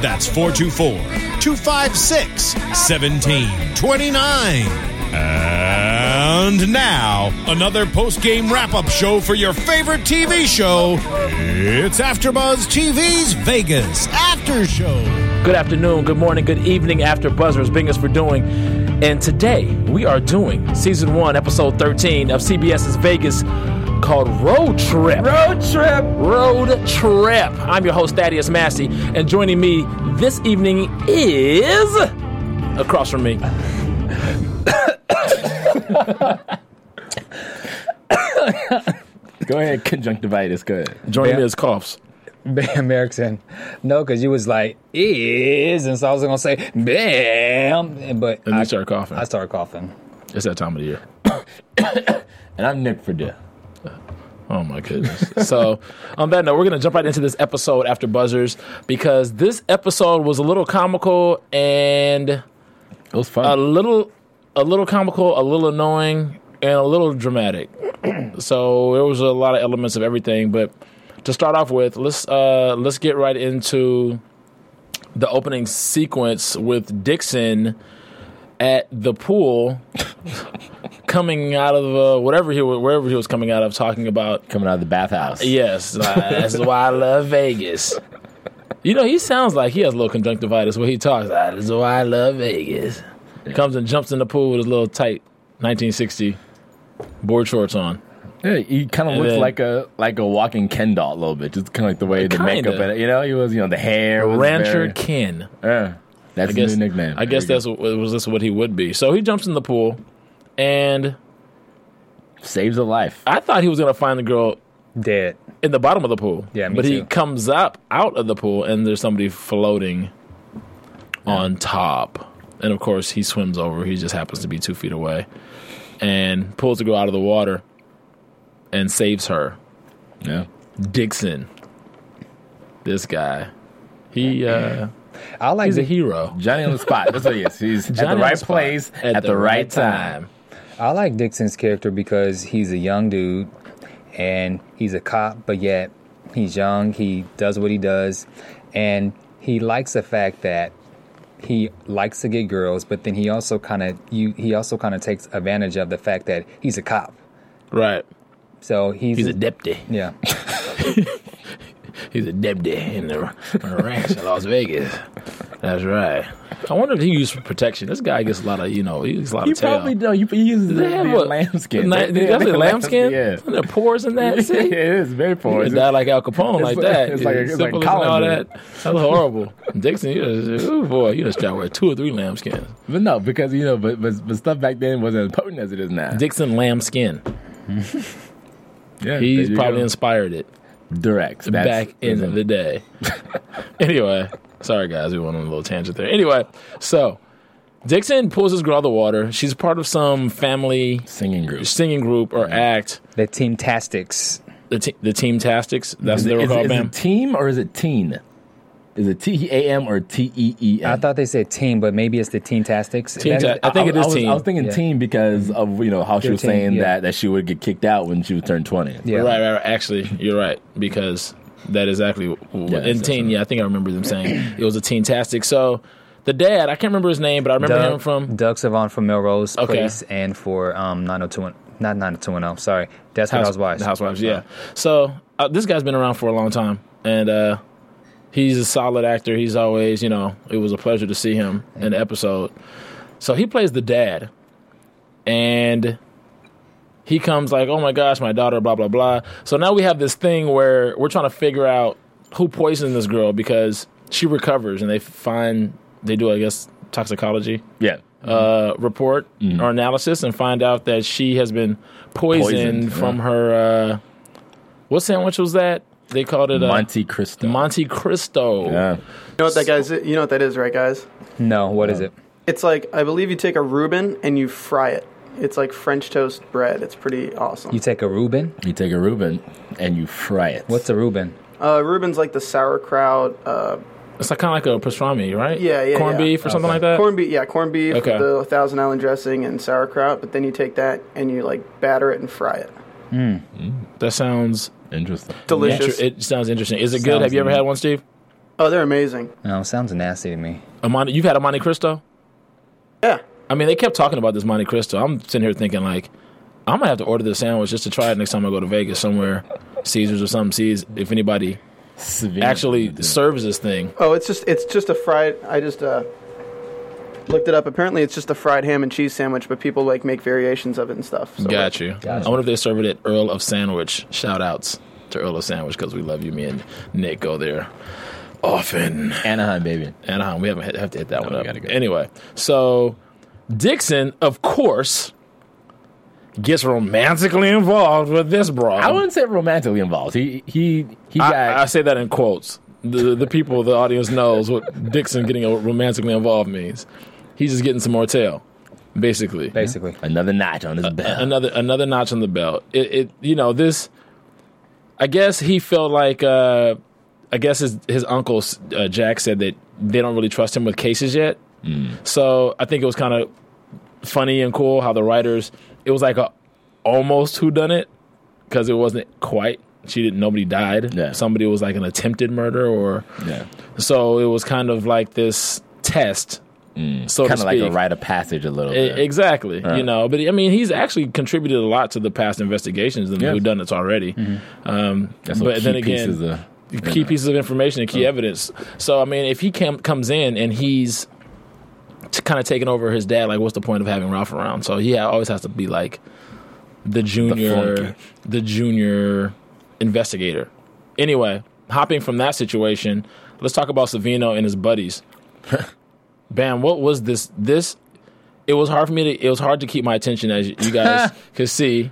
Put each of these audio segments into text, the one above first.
That's 424 256 1729. And now, another post game wrap up show for your favorite TV show. It's AfterBuzz TV's Vegas After Show. Good afternoon, good morning, good evening after Buzzers. Bing us for doing. And today we are doing season one, episode 13 of CBS's Vegas called Road Trip. Road Trip. Road Trip. I'm your host, Thaddeus Massey, and joining me this evening is across from me. Go ahead, conjunctivitis. Go ahead. Joining me Yeah. is coughs. Bam Erickson. No, because you was like, is, and so I was going to say, bam, but And I, you start coughing. I started coughing. It's that time of the year. And I'm Nick for Purdue. Oh my goodness. so, on that note, we're going to jump right into this episode after buzzers because this episode was a little comical and It was fun. a little a little comical, a little annoying, and a little dramatic. so, there was a lot of elements of everything, but to start off with, let's uh let's get right into the opening sequence with Dixon at the pool coming out of uh, whatever he was, wherever he was coming out of talking about Coming out of the bathhouse. Yes, uh, that's why I love Vegas. You know, he sounds like he has a little conjunctivitis when he talks. "Ah, That's why I love Vegas. Comes and jumps in the pool with his little tight 1960 board shorts on. Yeah, he kind of looks then- like a like a walking Ken doll a little bit. Just kind of like the way the Kinda. makeup and. You know, he was you know the hair was Rancher very- Ken. Yeah, that's I his guess new nickname. I guess that's what was this what he would be. So he jumps in the pool, and saves a life. I thought he was gonna find the girl Dead. in the bottom of the pool. Yeah, me but he comes up out of the pool and there's somebody floating on top. And of course, he swims over. He just happens to be two feet away and pulls the girl out of the water and saves her. Yeah, Dixon, this guy, he uh, I like he's a the, hero. Johnny on the spot. That's what he is. He's at the right spot place at, the, right time. I like Dixon's character because he's a young dude and he's a cop, but yet he's young. He does what he does, and he likes the fact that he likes to get girls, but then he also kind of you he also kind of takes advantage of the fact that he's a cop. Right. So he's, He's a deputy. yeah. He's a deputy in the, on the ranch in Las Vegas. That's right. I wonder if he used for protection. This guy gets a lot of, you know, he gets a lot of tail. You probably no. He, he uses the, They the lambskin. Na- They- they- that's a lambskin? Yeah. And there are pores in that. See? yeah, it is very You porous. die like Al Capone like like- that. it's like a- it's like and all that. That's horrible. Dixon, you just, ooh boy, you just try to wear two or three lambskins. But no, because you know, but, but but stuff back then wasn't as potent as it is now. Dixon lambskin. yeah, He's probably go. inspired it direct That's- back in that's the day. anyway, sorry guys, we went on a little tangent there. Anyway, so Dixon pulls his girl out of the water. She's part of some family singing group. singing group or act. The Team Tastics. The, te- the Team Tastics. That's Is what it, they were is, called, man. it team or is it teen? Is it T E A M or T E E I M? thought they said team, but maybe it's the Team Tastics. Team That- Ta- I think it is I was, team. I was thinking Yeah. team because of you know how she Their was team, saying yeah. that that she would get kicked out when she was turned twenty. Yeah. Right, right, right. Actually, you're right because that is exactly what, Yeah, in that's teen. right. Yeah, I think I remember them saying it was a teen tastic. So the dad, I can't remember his name, but I remember him Doug, from. Doug Savant from Melrose Okay. Place and for um 902 not 90210 sorry Desperate House- Housewives The Housewives, yeah. So uh, this guy's been around for a long time, and uh, he's a solid actor. He's always, you know, it was a pleasure to see him in the episode. So he plays the dad, and he comes like, "Oh my gosh, my daughter," blah blah blah. So now we have this thing where we're trying to figure out who poisoned this girl because she recovers and they find they do, I guess, toxicology Yeah. uh, report or analysis and find out that she has been poisoned, Poisoned, from yeah. her. Uh, what sandwich was that? They called it uh, Monte Cristo. Monte Cristo. Yeah. You know what that guy's? You know what that is, right, guys? No, what is it? It's like I believe you take a Reuben and you fry it. It's like French toast bread. It's pretty awesome. You take a Reuben. You take a Reuben and you fry it. What's a Reuben? Uh, Reuben's like the sauerkraut, uh, It's like kind of like a pastrami, right? Yeah, yeah, Corned yeah. beef or something like that. corned beef. Yeah, corned beef, Okay. the Thousand Island dressing, and sauerkraut. But then you take that and you like batter it and fry it. that sounds Interesting. Delicious. It sounds interesting. Is it good? Sounds Have you ever neat. had one, Steve? Oh, they're amazing. No, sounds nasty to me. A Monte, you've had a Monte Cristo? Yeah. I mean, they kept talking about this Monte Cristo. I'm sitting here thinking like, I'm gonna have to order this sandwich just to try it next time I go to Vegas somewhere, Caesars or something. Sees if anybody Savino. actually serves this thing. Oh, it's just it's just a fried. I just uh, looked it up. Apparently, it's just a fried ham and cheese sandwich, but people like make variations of it and stuff. So, Got you. Gotcha. I wonder if they serve it at Earl of Sandwich. Shout outs to Earl of Sandwich because we love you. Me and Nick go there often. Anaheim, baby. Anaheim. We haven't hit, have to hit that one up. go. Anyway, so Dixon, of course, gets romantically involved with this broad. I wouldn't say romantically involved. He he he got. I, I say that in quotes. The the people, the audience knows what Dixon getting romantically involved means. He's just getting some more tail, basically. Basically, another notch on his belt. Another another notch on the belt. It, it you know this. I guess he felt like. Uh, I guess his his uncle uh, Jack said that they don't really trust him with cases yet. So I think it was kind of funny and cool how the writers. It was like a almost who done it because it wasn't quite. She didn't. Nobody died. Yeah. Somebody was like an attempted murder, or yeah. so it was kind of like this test, so to Kind of like a rite of passage a little bit. Exactly. Right. You know, but I mean, he's actually contributed a lot to the past investigations and Yeah. who done it already. Um, That's but then again, pieces of- key pieces of information and key evidence. So I mean, if he cam- comes in and he's kind of taking over his dad, like what's the point of having Ralph around? So he always has to be like the junior, flunky. the junior investigator. Anyway, hopping from that situation, let's talk about Savino and his buddies. Bam, what was this? This it was hard for me to. It was hard to keep my attention, as you guys could see,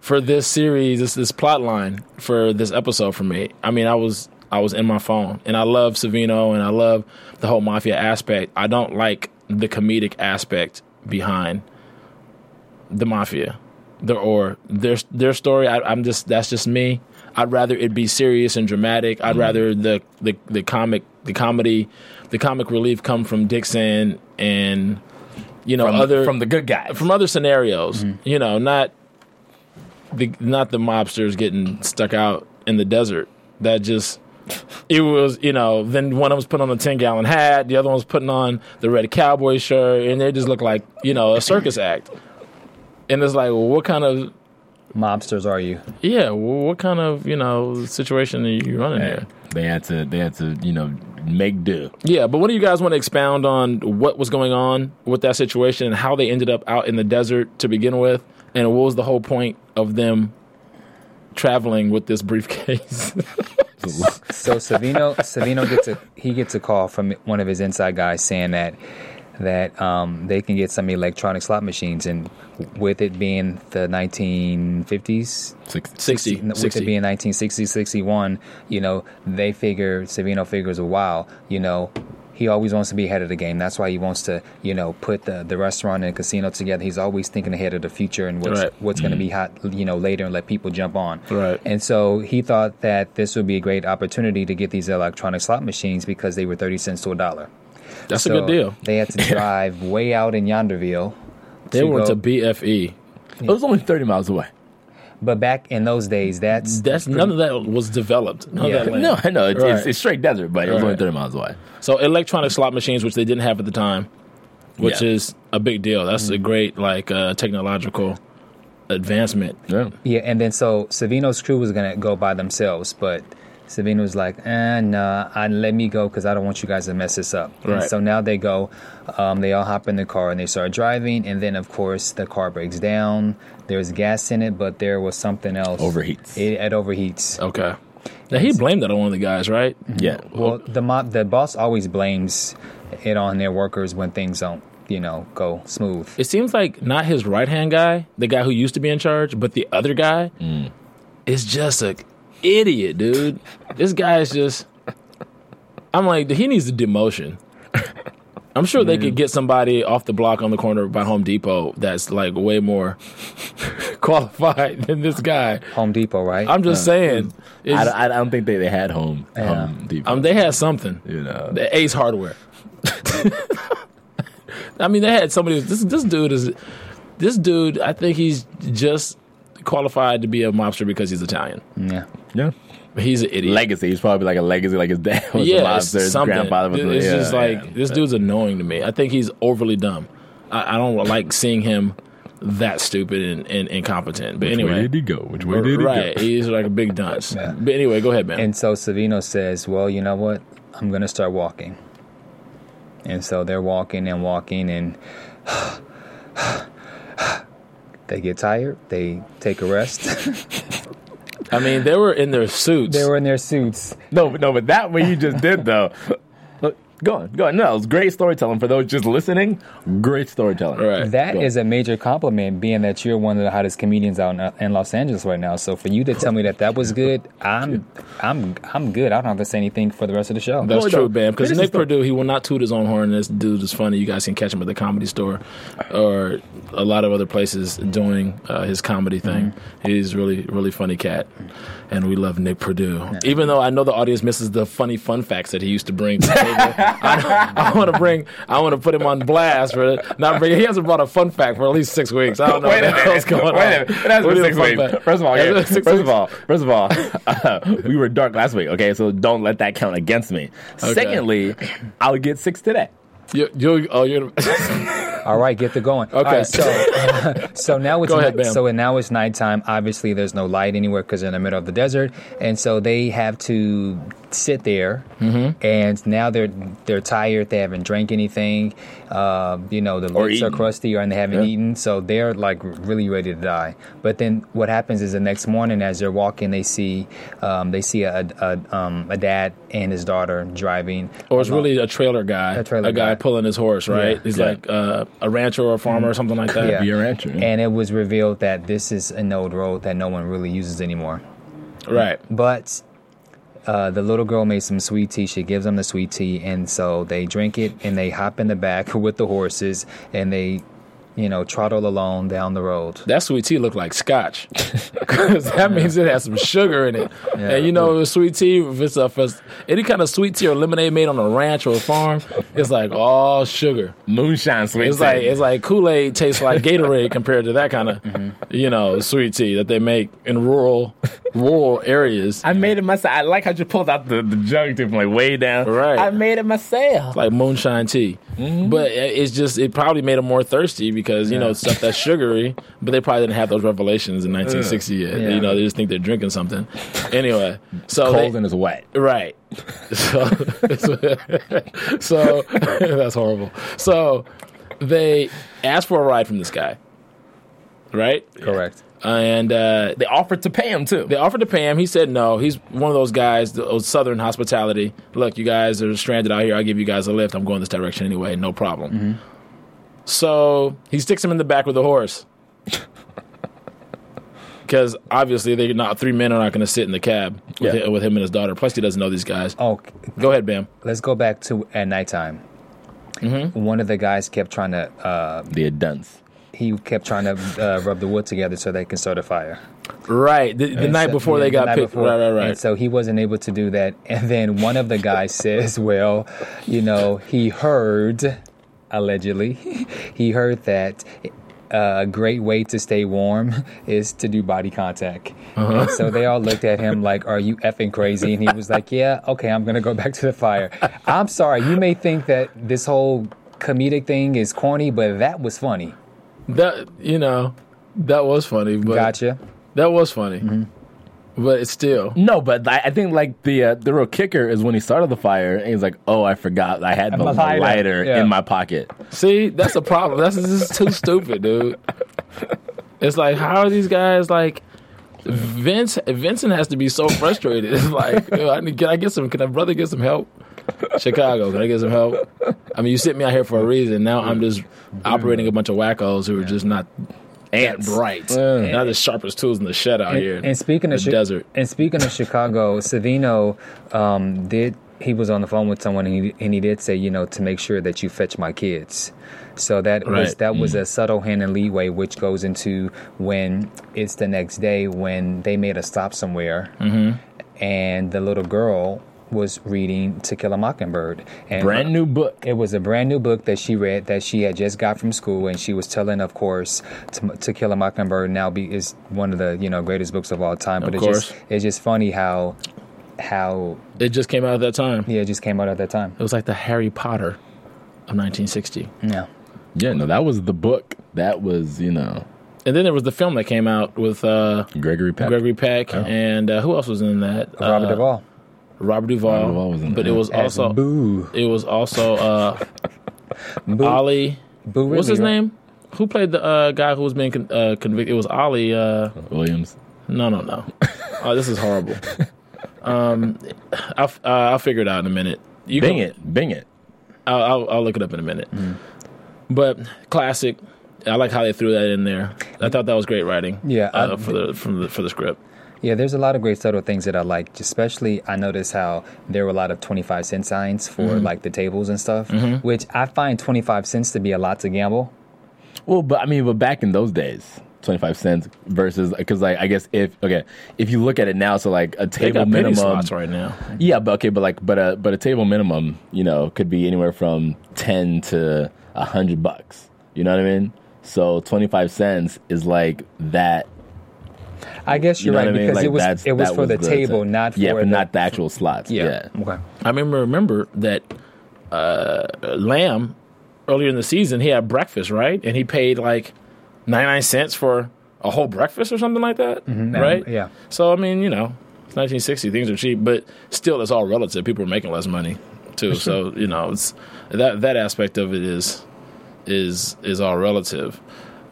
for this series, this this plot line for this episode for me. I mean, I was I was in my phone, and I love Savino, and I love the whole mafia aspect. I don't like the comedic aspect behind the mafia, the or their their story. I, I'm just that's just me. I'd rather it be serious and dramatic. I'd mm-hmm. rather the, the the comic the comedy the comic relief come from Dixon and you know from, other from the good guys. from other scenarios. Mm-hmm. You know, not the not the mobsters getting stuck out in the desert. That just it was you know. Then one of them was putting on a ten gallon hat, the other one was putting on the red cowboy shirt, and they just look like you know a circus act. And it's like, well, what kind of mobsters are you? yeah, well, what kind of you know situation are you running Yeah. here? They had to they had to you know make do. Yeah, but what do you guys want to expound on what was going on with that situation and how they ended up out in the desert to begin with, and what was the whole point of them traveling with this briefcase? So Savino Savino gets a he gets a call from one of his inside guys saying that that um, they can get some electronic slot machines and with it being the 1950s Six, 60, with 60. it being 1960 61 you know they figure Savino figures a while you know he always wants to be ahead of the game that's why he wants to you know put the, the restaurant and casino together he's always thinking ahead of the future and what's Right. what's going to be hot you know later and let people jump on Right. and so he thought that this would be a great opportunity to get these electronic slot machines because they were 30 cents to a dollar That's So a good deal. they had to drive way out in Yonderville They to went go- to BFE. It was only thirty miles away. but back in those days that's That's none of that was developed. None Yeah. of that. No, I know it's, Right. it's, it's straight desert, but it was Right. only thirty miles away. So electronic slot machines, which they didn't have at the time, which Yeah. is a big deal. That's Mm-hmm. a great like uh, technological advancement. Yeah, Yeah, and then so Savino's crew was gonna go by themselves, but Savino was like, eh, nah, I, let me go because I don't want you guys to mess this up. And Right. so now they go, um, they all hop in the car and they start driving. And then, of course, the car breaks down. There's gas in it, but there was something else. Overheats. It, it overheats. Okay. Now he blamed that on one of the guys, right? Yeah. Well, the mob, the boss always blames it on their workers when things don't, you know, go smooth. It seems like not his right hand guy, the guy who used to be in charge, but the other guy is just a idiot, dude. this guy is just. I'm like, he needs a demotion. I'm sure they could get somebody off the block on the corner by Home Depot that's like way more qualified than this guy. Home Depot, right? I'm just saying. I, I, I don't think they, they had home. Yeah. home Depot. um, they had something. you know. The Ace Hardware. I mean, they had somebody. This this dude is this dude. I think he's just qualified to be a mobster because he's Italian. yeah. yeah. He's an idiot. Legacy. He's probably like a legacy, like his dad was a yeah, lobster, it's his something. grandfather was. it's yeah, just like yeah. this dude's annoying to me. I think he's overly dumb. I, I don't like seeing him that stupid and, and incompetent. But Which way anyway, did he go? Which way did he right? go? He's like a big dunce. Yeah. But anyway, go ahead, man. And so Savino says, Well, you know what? I'm going to start walking. And so they're walking and walking, and they get tired. They take a rest. I mean, they were in their suits. they were in their suits. No, but no, but that what you just did though. Look, go on, go on. No, it was great storytelling for those just listening. Great storytelling. right. That Go is a major compliment, being that you're one of the hottest comedians out in, in Los Angeles right now. So for you to tell me that that was good, I'm, I'm, I'm good. I don't have to say anything for the rest of the show. That's No, true, no. Bam. Because Nick the story. Purdue, he will not toot his own horn. This dude is funny. You guys can catch him at the comedy store or a lot of other places doing uh, his comedy thing. Mm-hmm. He's really, really funny cat, and we love Nick Purdue. Even though I know the audience misses the funny fun facts that he used to bring to the table, I, I want to bring, I want to put him on blast for not bringing. He hasn't brought a fun fact for at least six weeks. I don't know Wait what the hell's minute. going Wait on. a minute. It has What been six weeks. fact? First of all, Has it six first weeks? of all, first of all, we were dark last week. Okay, so don't let that count against me. Secondly, I'll get six today. You, you, oh, you're. All right, get the going. Okay. right, so so now it's Go ahead, night- Bam. so now it's nighttime. Obviously, there's no light anywhere because they're in the middle of the desert, and so they have to sit there. Mm-hmm. And now they're they're tired. They haven't drank anything. Uh, you know, the lips are crusty, or and they haven't Yeah. eaten, so they're like really ready to die. But then what happens is the next morning, as they're walking, they see um, they see a a, um, a dad and his daughter driving. Or it's along- really a trailer guy, A trailer guy guy. pulling his horse, right? Yeah. He's Yeah. like uh, a rancher or a farmer or something like that. Yeah. Be a rancher. and it was revealed that this is an old road that no one really uses anymore. Right. But uh, the little girl made some sweet tea. She gives them the sweet tea, and so they drink it and they hop in the back with the horses and they, you know, trottle along down the road. That sweet tea looked like scotch, because that means it has some sugar in it. And you know, sweet tea, if it's, a, if it's any kind of sweet tea or lemonade made on a ranch or a farm, it's like all sugar. Moonshine sweet It's tea. like it's like Kool Aid tastes like Gatorade compared to that kind of, you know, sweet tea that they make in rural rural areas. I made it myself. I like how you pulled out the, the jug tip from like way down. Right. I made it myself. like moonshine tea. Mm-hmm. But it's just it probably made them more thirsty because you know stuff that's sugary. But they probably didn't have those revelations in 1960 yet. Yeah. You know, they just think they're drinking something. Anyway, so Cold they- and it's wet. right. So, so that's horrible. So they asked for a ride from this guy, right? Correct. And uh, They offered to pay him too. they offered to pay him. He said no. He's one of those guys, those Southern hospitality. Look, you guys are stranded out here. I'll give you guys a lift. I'm going this direction anyway. No problem. So he sticks him in the back with a horse. Because obviously, they're not three men are not going to sit in the cab with, Yeah. hi- with him and his daughter. Plus, he doesn't know these guys. Oh, Go ahead, Bam. let's go back to at nighttime. Mm-hmm. One of the guys kept trying to. Uh, the dunce. He kept trying to uh, rub the wood together so they can start a fire. Right, the, the night so- before yeah, they got night picked. before. Right, right, right. And so he wasn't able to do that. And then one of the guys says, "Well, you know, he heard, allegedly, he heard that." uh, a great way to stay warm is to do body contact. Uh-huh. And so they all looked at him like, "Are you effing crazy?" And he was like, "Yeah, okay, I'm gonna go back to the fire." I'm sorry, you may think that this whole comedic thing is corny, but that was funny. That you know, that was funny. But Gotcha. That was funny. but it's still. No, but I, I think like the uh, the real kicker is when he started the fire and he's like, "Oh, I forgot I had the My lighter, lighter, yeah. in my pocket." See, that's a problem. That's this is too stupid, dude. It's like how are these guys like? Vince Vincent has to be so frustrated. It's like, I need, can I get some? Can a brother get some help? Chicago, can I get some help? I mean, you sent me out here for a reason. Now I'm just operating a bunch of wackos who are just not that Ants. bright, Yeah. not the sharpest tools in the shed out here. And, and speaking in of the Chi- desert, and speaking of Chicago, Savino um, did. He was on the phone with someone, and he, and he did say, you know, to make sure that you fetch my kids. So that was that was a subtle hint and leeway, which goes into when it's the next day when they made a stop somewhere, and the little girl was reading To Kill a Mockingbird, and Brand new book. it was a brand new book that she read that she had just got from school, and she was telling, of course, to, to Kill a Mockingbird now be, is one of the you know greatest books of all time. Of But it's course. just it's just funny how how it just came out at that time. yeah it just came out at that time. It was like the Harry Potter of 1960. Yeah, Yeah, no, that was the book. That was you know And then there was the film that came out with uh, Gregory Peck. Gregory Peck and uh, who else was in that? Robert uh, Duvall. Robert Duvall. Robert was in but it was As also Boo. it was also uh, Boo. Ollie. Boo What's his right? name? Who played the uh, guy who was being con- uh, convicted? It was Ollie. Uh, Williams. no, no, no. oh, this is horrible. Um, I'll uh, I'll figure it out in a minute. You Bing can- it, Bing it. I'll, I'll, I'll look it up in a minute. But classic. I like how they threw that in there. I thought that was great writing. Yeah, uh, I- for the from the for the script. Yeah, there's a lot of great subtle things that I like. Especially, I noticed how there were a lot of 25 cent signs for Mm-hmm. like the tables and stuff, which I find 25 cents to be a lot to gamble. Well, but I mean, but back in those days, twenty five cents versus because like I guess if okay if you look at it now, so like a They table got penny minimum. slots right now. Yeah, but okay, but like but a but a table minimum, you know, could be anywhere from ten to hundred bucks. You know what I mean? So twenty five cents is like that. I guess You you're know right I mean? because Like it was it was that for the the- table, not for yeah, but the, not the actual slots. yeah. Yeah. Okay. I remember remember that uh, Lamb earlier in the season he had breakfast right, and he paid like ninety nine cents for a whole breakfast or something like that, right? yeah. So I mean, you know, it's nineteen sixty, things are cheap, but still, it's all relative. People are making less money too, so you know, it's that that aspect of it is is is all relative.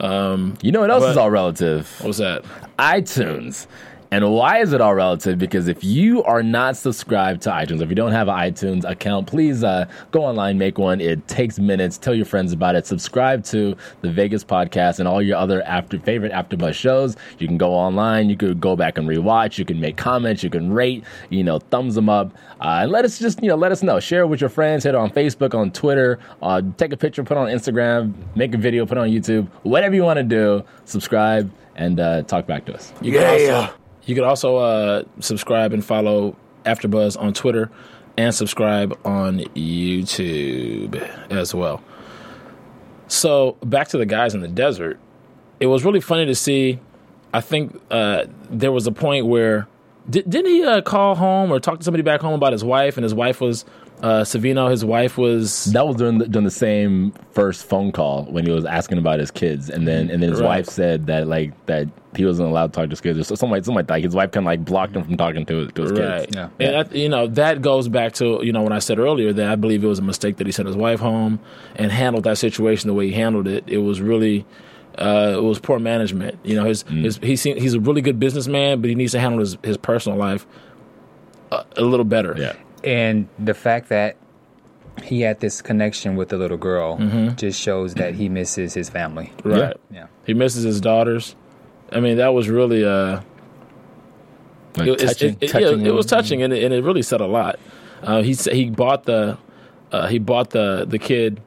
Um, You know what else is all relative? what's that? iTunes. And why is it all relative? Because if you are not subscribed to iTunes, if you don't have an iTunes account, please uh, go online, make one. It takes minutes. Tell your friends about it. Subscribe to the Vegas podcast and all your other after favorite AfterBuzz shows. You can go online. You could go back and rewatch. You can make comments. You can rate. You know, thumbs them up, uh, and let us just you know let us know. Share it with your friends. Hit it on Facebook, on Twitter. Uh, take a picture, put on Instagram. Make a video, put it on YouTube. Whatever you want to do. Subscribe and uh, talk back to us. You also, you can also uh, subscribe and follow AfterBuzz on Twitter, and subscribe on YouTube as well. So back to the guys in the desert. It was really funny to see. I think uh, there was a point where did, didn't he uh, call home or talk to somebody back home about his wife, and his wife was uh, Savino. His wife was That was during the, during the same first phone call when he was asking about his kids, and then and then his Right. wife said that like that he wasn't allowed to talk to his kids, or something like something like that. His wife kind of like blocked him from talking to, to his Right. kids. Yeah. And that, you know, that goes back to, you know, when I said earlier that I believe it was a mistake that he sent his wife home and handled that situation the way he handled it. It was really, uh, it was poor management. You know, his, his he seem, he's a really good businessman, but he needs to handle his, his personal life a, a little better. Yeah. And the fact that he had this connection with the little girl just shows that he misses his family. Right. Yeah. He misses his daughters. I mean, that was really, uh, Like it, touching, it, it- touching yeah, it was touching, and it, and it really said a lot. Uh, he he bought the uh, he bought the the kid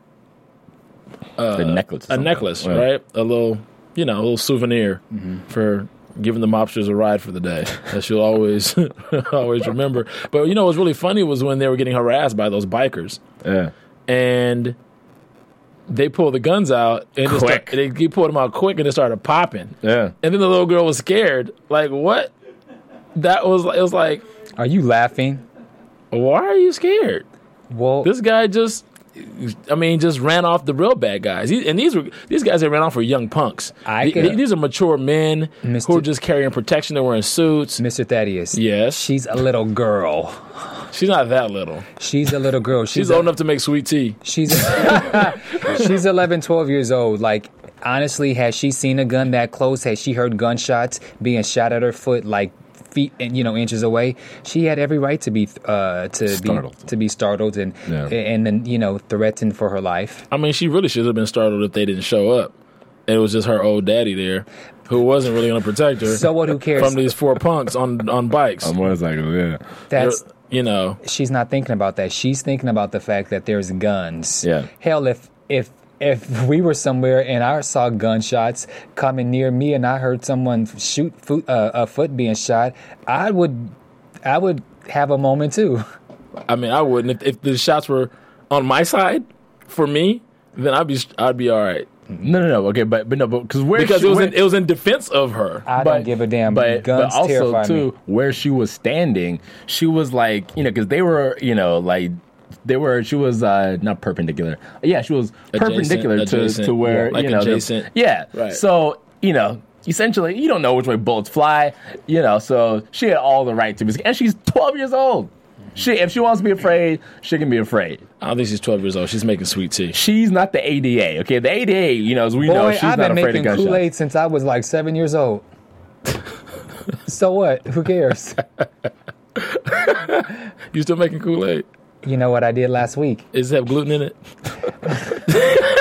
the necklace, a necklace, Yeah. right? A little, you know, a little souvenir Mm-hmm. for giving the mobsters a ride for the day that you'll always always remember. But you know, what's really funny was when they were getting harassed by those bikers, Yeah. and they pulled the guns out and just start, they he pulled them out quick and it started popping. Yeah. And then the little girl was scared. Like what? That was it was like, Are you laughing? why are you scared? Well, This guy just I mean, just ran off the real bad guys. And these were these guys that ran off were young punks. I could- these are mature men who Mr. are just carrying protection. They're wearing suits. Mr. Thaddeus. Yes. She's a little girl. She's not that little. She's a little girl. She's She's, old a- enough to make sweet tea. She's she's 11, 12 years old. Like honestly, has she seen a gun that close? Has she heard gunshots being shot at her foot like feet and you know inches away? She had every right to be uh, to Startled. be to be startled and Yeah. and then you know threatened for her life. I mean, she really should have been startled if they didn't show up. It was just her old daddy there, who wasn't really going to protect her. So what? Who cares? From these four punks on on bikes. On motorcycles, yeah. That's you know, she's not thinking about that. She's thinking about the fact that there's guns. Yeah. Hell, if if if we were somewhere and I saw gunshots coming near me and I heard someone shoot foot, uh, a foot being shot, I would I would have a moment too. I mean, I wouldn't if, if the shots were on my side for me. Then I'd be I'd be all right No, no, no. Okay, but but no, but because where because she, it was where- in, it was in defense of her. I don't give a damn. But, guns but also terrify too, me. where she was standing, she was like, you know, because they were, you know, like they were. She was uh not perpendicular. Yeah, she was perpendicular to adjacent, to where yeah, like you know, the- adjacent. yeah. Right. So you know. Essentially, you don't know which way bullets fly, you know. So she had all the right to be, and she's twelve years old. She, if she wants to be afraid, she can be afraid. I don't think she's 12 years old. She's making sweet tea. She's not the ADA, okay? The ADA, you know, as we know, Boy, she's I've not been afraid of making. Kool Aid since I was like seven years old. so what? Who cares? You still making Kool Aid? You know what I did last week? Is that gluten in it?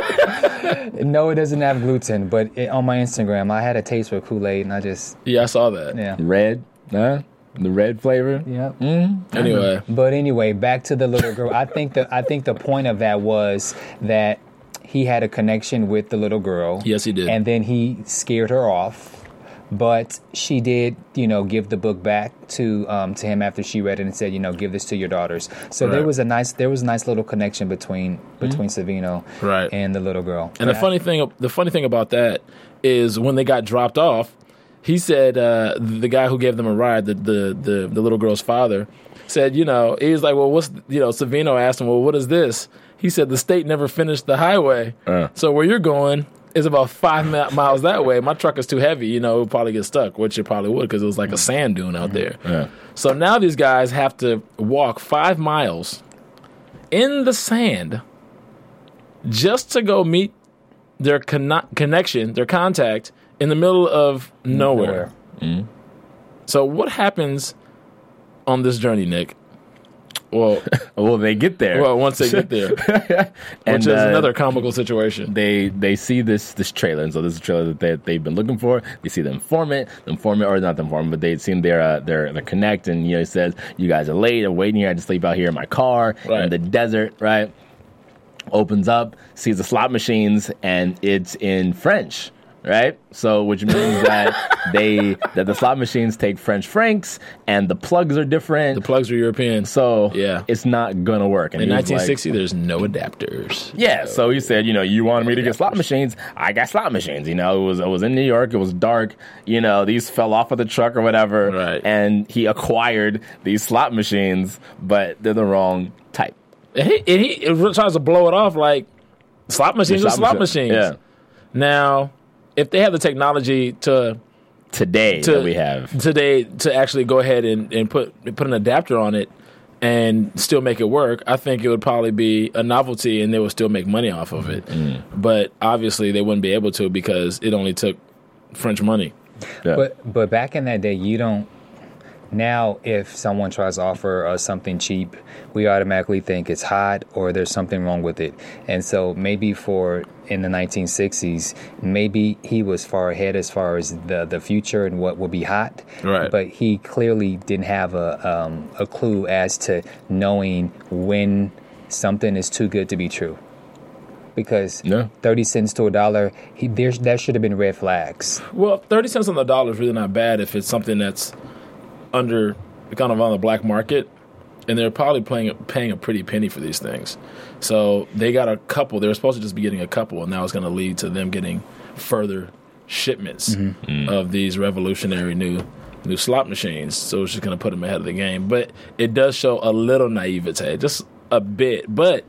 No, it doesn't have gluten, but it, on my Instagram, I had a taste for Kool Aid, and I just Yeah, I saw that. yeah, Red, huh? The red flavor. yeah. Mm-hmm. Anyway, But anyway, back to the little girl. I think the I think the point of that was that he had a connection with the little girl. Yes, he did. And then he scared her off. But she did, you know, give the book back to um, to him after she read it and said, you know, give this to your daughters. So there was a nice there was a nice little connection between between Savino Right. and the little girl. And the funny thing, the funny thing about that is when they got dropped off, he said uh, the guy who gave them a ride, the, the the the little girl's father, said, you know, he was like, well, what's you know, Savino asked him, well, what is this? He said the state never finished the highway, Uh. so where you're going is about five miles that way. My truck is too heavy, you know, it'll probably get stuck, which it probably would because it was like a sand dune out mm-hmm. there. Yeah. So now these guys have to walk five miles in the sand just to go meet their conno- connection, their contact in the middle of nowhere. Mm-hmm. So what happens on this journey, Nick? Well, Well, they get there. well, once they get there, and, which is uh, another comical situation. They they see this this trailer, and so this is a trailer that they they've been looking for. They see the informant, the informant, or not the informant, but they'd seen their uh, their their connect, and you know he says, "You guys are late. I'm waiting here. I had to sleep out here in my car Right. in the desert." Right? Opens up, sees the slot machines, and it's in French. Right, so which means that they that the slot machines take French francs, and the plugs are different. The plugs are European. so Yeah. it's not gonna work. And in he was like- 1960, there's no adapters. yeah, so he said, you know, you wanted me to get slot machines. I got slot machines. You know, it was it was in New York. It was dark. You know, these fell off of the truck or whatever. Right. And he acquired these slot machines, but they're the wrong type. And he, and he tries to blow it off like slot machines are slot machine- machines. Yeah. Now, if they have the technology to Today to that we have. today to actually go ahead and, and put put an adapter on it and still make it work, I think it would probably be a novelty and they would still make money off of it. Mm. But obviously they wouldn't be able to because it only took French money. Yeah. But but back in that day, you don't. Now, if someone tries to offer us something cheap, we automatically think it's hot or there's something wrong with it. And so maybe for in the 1960s, maybe he was far ahead as far as the the future and what will be hot. Right. But he clearly didn't have a um, a clue as to knowing when something is too good to be true. Because Yeah. 30 cents to a dollar, he, there, that should have been red flags. Well, thirty cents on the dollar is really not bad if it's something that's under kind of on the black market, and they're probably paying paying a pretty penny for these things. So they got a couple. They were supposed to just be getting a couple, and now it's going to lead to them getting further shipments mm-hmm. mm. of these revolutionary new new slot machines. So it's just going to put them ahead of the game. But it does show a little naivete, just a bit. But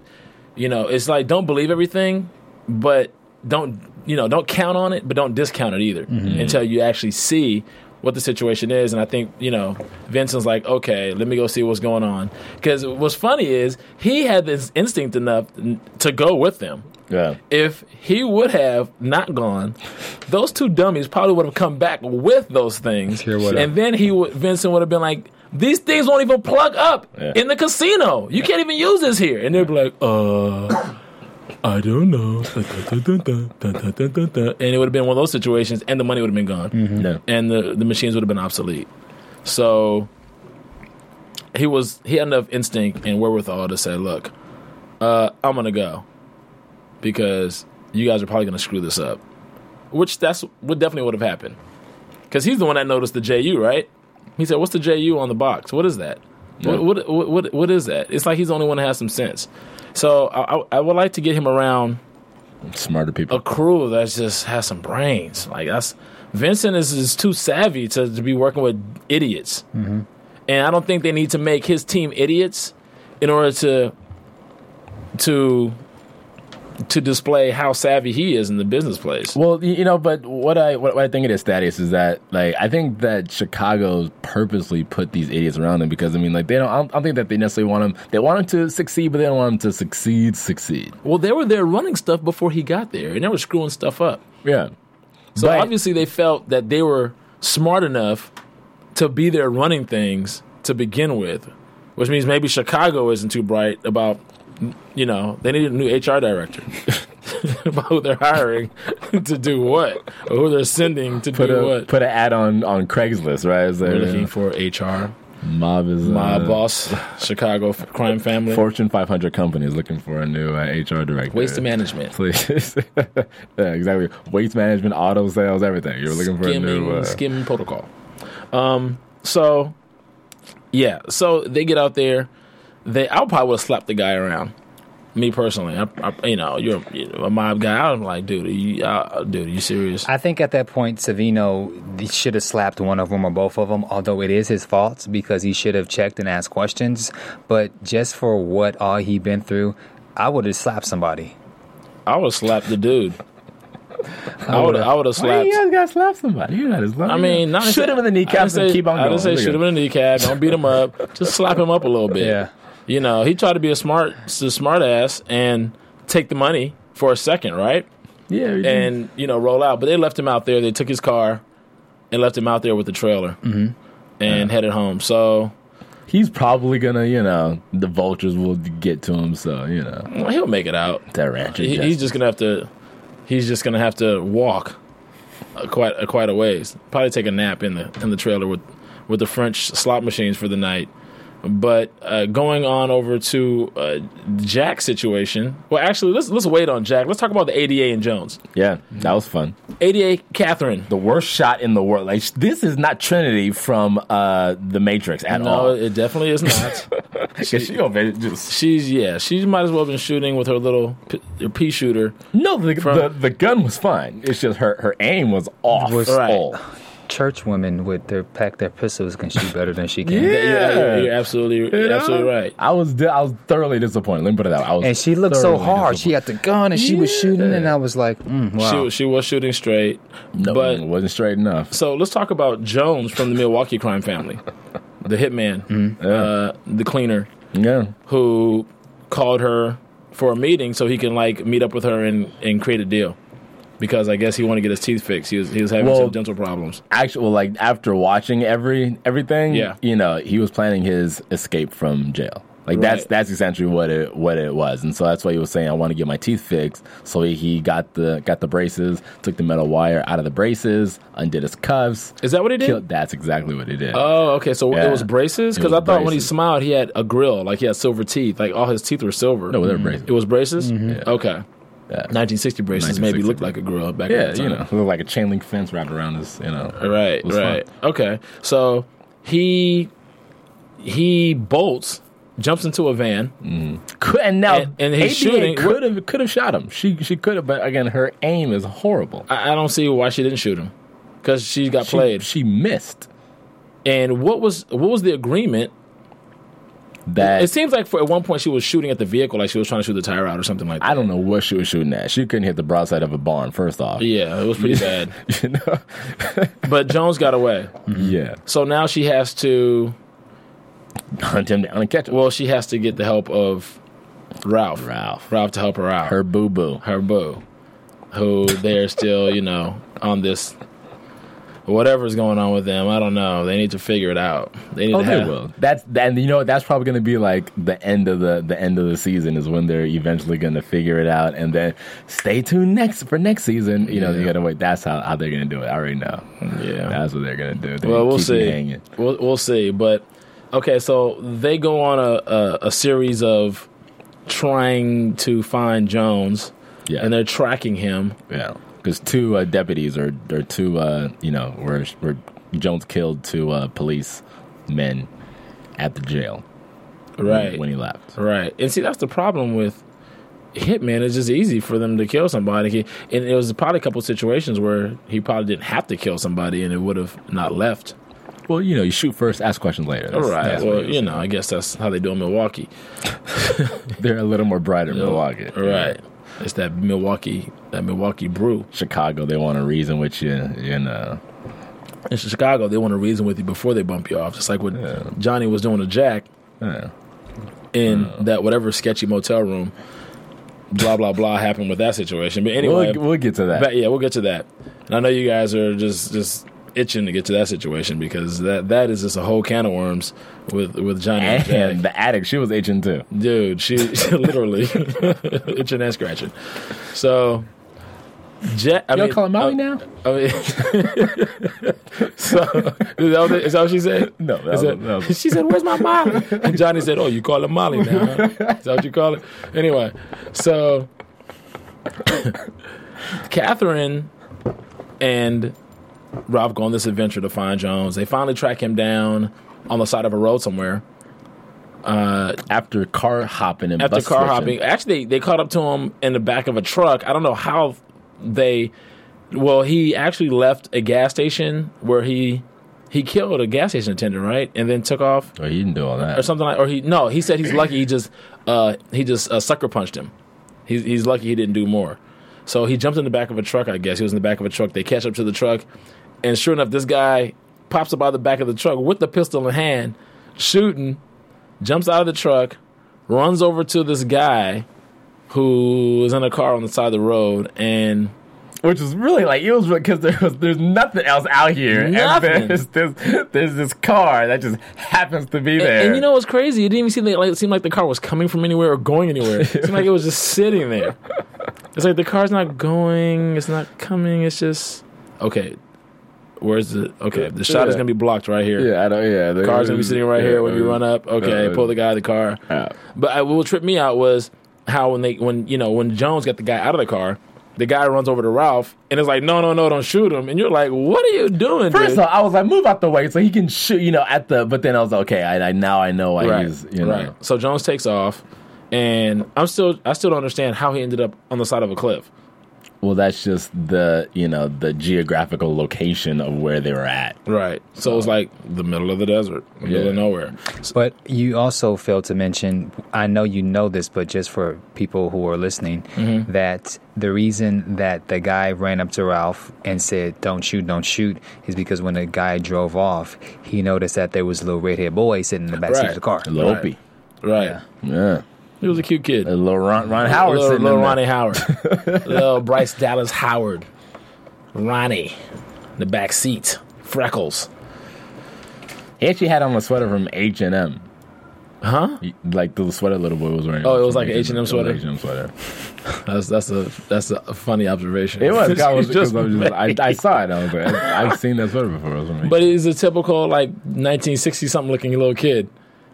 You know, it's like don't believe everything, but don't you know don't count on it, but don't discount it either mm-hmm. until you actually see what the situation is. And I think you know Vincent's like, okay, let me go see what's going on. Because what's funny is he had this instinct enough to go with them. Yeah. If he would have not gone, those two dummies probably would have come back with those things, Sure and then he would Vincent would have been like, "These things won't even plug up Yeah. in the casino. You can't even use this here." And they'd be like, "Uh, I don't know," and it would have been one of those situations, and the money would have been gone, No. and the the machines would have been obsolete. So he was he had enough instinct and wherewithal to say, "Look, uh, I'm gonna go." because you guys are probably going to screw this up. Which that's what definitely would have happened. Because he's the one that noticed the JU, right? He said, "What's the JU on the box? What is that? What, what what what what is that?" It's like he's the only one that has some sense. So I, I, I would like to get him around Smarter people. a crew that just has some brains. Like that's Vincent is, is too savvy to, to be working with idiots, mm-hmm. and I don't think they need to make his team idiots in order to to to display how savvy he is in the business place. Well, you know, but what I what, I think it is, Thaddeus, is that like I think that Chicago purposely put these idiots around him because I mean, like they don't. I don't, I don't think that they necessarily want them. They want them to succeed, but they don't want them to succeed. Succeed. Well, they were there running stuff before he got there, and they were screwing stuff up. Yeah. So But- obviously, they felt that they were smart enough to be there running things to begin with, which means maybe Chicago isn't too bright about, you know, they need a new HR director about who they're hiring to do what, or who they're sending to Put do a what. put an ad on on Craigslist, right? Is We're there, looking for HR, mob is my uh, boss, Chicago crime family, Fortune 500 companies looking for a new uh, HR director. waste management, Please. yeah, exactly. Waste management, auto sales, everything. You're looking for a new. skimming, Uh, skimming protocol. Um, so yeah, so they get out there. They, I probably would have slapped the guy around. Me personally, I, I, you know, you're a mob guy. I'm like, dude, are you, uh, dude, are you serious? I think at that point, Savino should have slapped one of them or both of them, although it is his fault because he should have checked and asked questions. But just for what all he been through, I would have slapped somebody. I would have slapped the dude. I would, I would have Why slapped. you guys gotta slap somebody? You gotta slap. I mean, not shoot him in the I kneecaps didn't and say- keep on I going. didn't say Look shoot at him in the kneecap. Don't beat him up. Just slap him up a little bit. Yeah. You know, he tried to be a smart, a smart ass and take the money for a second, right? Yeah, and you know roll out. But they left him out there. They took his car and left him out there with the trailer Mm-hmm. and headed home. So he's probably gonna, you know, the vultures will get to him. So you know, well, he'll make it out. that rancher. He, he's just gonna have to. He's just gonna have to walk quite quite a ways. Probably take a nap in the in the trailer with with the French slot machines for the night. But uh, going on over to uh, Jack's situation. Well, actually, let's let's wait on Jack. Let's talk about the ADA and Jones. yeah, that was fun. ADA Catherine. The worst shot in the world. Like this is not Trinity from uh the Matrix at No, all. it definitely is not. Because she gonna just She's yeah. She might as well have been shooting with her little p- her pea shooter. no. The, From- the the gun was fine. It's just her her aim was off. Was- Right. All. Church women with their pack their pistols can shoot better than she can. Yeah. You're, you're, you're absolutely you're You know? absolutely right. I was di- I was thoroughly disappointed. Let me put it that way. I was And she looked so hard. She disappointed. had the gun and she was shooting, and I was like, mm, She wow. was- she was shooting straight, no, but it wasn't straight enough. so let's talk about Jones from the Milwaukee crime family, the hitman, Mm-hmm. uh, the cleaner Yeah, who called her for a meeting so he can like meet up with her and, and create a deal. Because I guess he wanted to get his teeth fixed. He was he was having Well- some dental problems. actually, well, like after watching every everything, Yeah. you know, he was planning his escape from jail. Like that's Right. that's essentially what it what it was, and so that's why he was saying, "I want to get my teeth fixed." So he, got the got the braces, took the metal wire out of the braces, undid his cuffs. Is that what he did? Killed, that's exactly what he did. Oh, okay. So Yeah. it was braces because I thought when he smiled he had a grill, like he had silver teeth, like all his teeth were silver. no, they were mm-hmm. braces. It was braces. Yeah. Okay. Uh, yeah. 1960 braces maybe 1960. looked like a grill back yeah, you know, looked like a chain link fence wrapped around his, you know. Right, right. Okay. So he he bolts, jumps into a van. Mm-hmm. Could, and now And- and he's ADA shooting- could have could have shot him. She she could have, but again, her aim is horrible. I, I don't see why she didn't shoot him because she got She, played. she missed. and what was what was the agreement that It seems like for at one point she was shooting at the vehicle, like she was trying to shoot the tire out or something like that. I don't know what she was shooting at. She couldn't hit the broadside of a barn. First off, Yeah, it was pretty bad. you know, But Jones got away. yeah, So now she has to. hunt him down and catch him. Well, she has to get the help of Ralph. Ralph. Ralph to help her out. her boo boo. her boo, who they're still, you know, on this. Whatever's going on with them, I don't know. They need to figure it out. They need Oh, to they have, will. That's and you know that's probably going to be like the end of the the end of the season is when they're eventually going to figure it out, and then stay tuned next for next season. You know, you got to wait. That's how, how they're going to do it. I already know. Yeah. that's what they're going to do. They're Well, we'll see. We'll, we'll see. But okay, so they go on a, a, a series of trying to find Jones, Yeah, and they're tracking him. yeah. Because two uh, deputies or or two uh, you know were were Jones killed two uh, police men at the jail Right. when he left. Right. And see, that's the problem with Hitman. It's just easy for them to kill somebody. And it was probably a couple situations where he probably didn't have to kill somebody and it would have not left. Well, you know, you shoot first, ask questions later. All That's- right. that's well, you know, I guess that's how they do in Milwaukee. they're a little more bright in Milwaukee. All right. It's that Milwaukee, that Milwaukee brew. Chicago, they want to reason with you, you know. In Chicago, they want to reason with you before they bump you off. Just like what Yeah. Johnny was doing to Jack Yeah. in that whatever sketchy motel room. Blah blah blah happened with that situation. But anyway, We'll, we'll get to that. But yeah, we'll get to that. And I know you guys are just just itching to get to that situation because that that is just a whole can of worms with with Johnny and, Jack. the addict, she was itching too. Dude, she, she literally itching and scratching. So, Jack, I You mean, call her Molly uh, now? I mean, so is that, what, is that what she said? No, that Is was- that was- she said, "Where's my Molly?" And Johnny said, "Oh, you call her Molly now? Huh? Is that what you call it?" Anyway, so Catherine and Ralph go on this adventure to find Jones. They finally track him down on the side of a road somewhere. After car hopping and After car switching. hopping, actually, they they caught up to him in the back of a truck. I don't know how they. Well, he actually left a gas station where he he killed a gas station attendant, right, and then took off Oh, he didn't do all that, or something like. Or he no, he said he's lucky. He just uh he just uh, sucker punched him. He's he's lucky he didn't do more. So he jumped in the back of a truck. I guess he was in the back of a truck. They catch up to the truck, and sure enough, this guy pops up out of the back of the truck with the pistol in hand, shooting. Jumps out of the truck, runs over to this guy who is in a car on the side of the road, and Which was really like it was because there was there's nothing else out here. Nothing. And there's this there's this car that just happens to be there. And, and you know what's crazy? It didn't even seem like, like it seemed like the car was coming from anywhere or going anywhere. It seemed like it was just sitting there. It's like the car's not going, it's not coming. It's just okay. Where's the okay? The shot is gonna be blocked right here. yeah, I don't. Yeah, The car's gonna be sitting right here when you run up. Okay, uh, pull the guy out of the car. Yeah. But I, what tripped me out was how when they when you know when Jones got the guy out of the car, the guy runs over to Ralph and is like, "No, no, no, don't shoot him." And you're like, "What are you doing?" First dude? of all, I was like, move out the way so he can shoot, you know, at the. But then I was like, okay, I, I now I know why right, he's, you know, right. So Jones takes off, and I'm still I still don't understand how he ended up on the side of a cliff. Well, that's just the, you know, the geographical location of where they were at. Right. So it was like the middle of the desert, middle Yeah. of nowhere. But you also failed to mention, I know you know this, but just for people who are listening, Mm-hmm. that the reason that the guy ran up to Ralph and said, Don't shoot, don't shoot, is because when the guy drove off, he noticed that there was a little redhead boy sitting in the back seat of the car. A little Right. Right. Yeah. Yeah. He was a cute kid. A little Ron, Ron Howard little, little in there. Ronnie Howard, little Bryce Dallas Howard, Ronnie, in the back seat, freckles. He actually had on a sweater from H and M. Huh? Like the sweater little boy was wearing. Oh, it was like an H&M sweater? H and M sweater. That's that's a that's a funny observation. It was. I, was, just, I, was just, I. I saw it. I was like, I've seen that sweater before. But he's a typical like 1960 something looking little kid.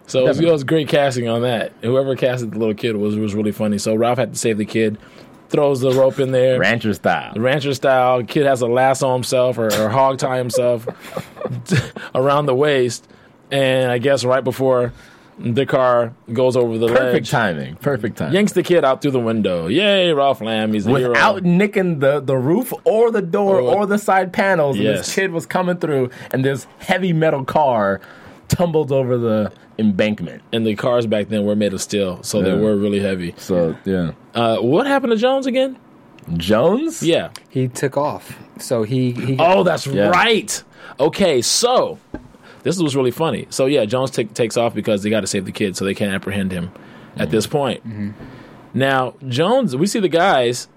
So it was, it was great casting on that. Whoever casted the little kid was was really funny. So Ralph had to save the kid, throws the rope in there. rancher style. rancher style. Kid has a lasso himself or, or hog tie himself around the waist, and I guess right before the car goes over the ledge. Perfect ledge, timing. Perfect timing. yanks the kid out through the window. Yay, Ralph Lamb! He's a Without hero. nicking the, the roof or the door Or- or the side panels, and this kid was coming through, and this heavy metal car tumbled over the embankment. And the cars back then were made of steel, so they were really heavy. So yeah, Uh, what happened to Jones again? Jones. Yeah. He took off. So he, he Oh, that's Yeah. right. Okay, so this was really funny. So yeah, Jones take, takes off because they got to save the kid, so they can't apprehend him at this point. Now Jones, we see the guys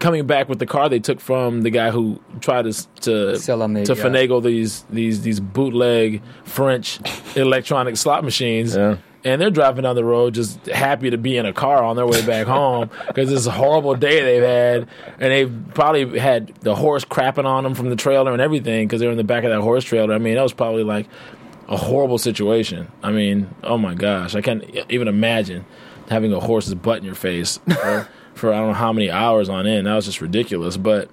coming back with the car they took from the guy who tried to to the- to yeah. finagle these these these bootleg French electronic slot machines. Yeah. And they're driving down the road just happy to be in a car on their way back home because it's a horrible day they've had. And they've probably had the horse crapping on them from the trailer and everything because they're in the back of that horse trailer. I mean, that was probably like a horrible situation. I mean, oh my gosh. I can't even imagine having a horse's butt in your face for, for I don't know how many hours on end. That was just ridiculous. But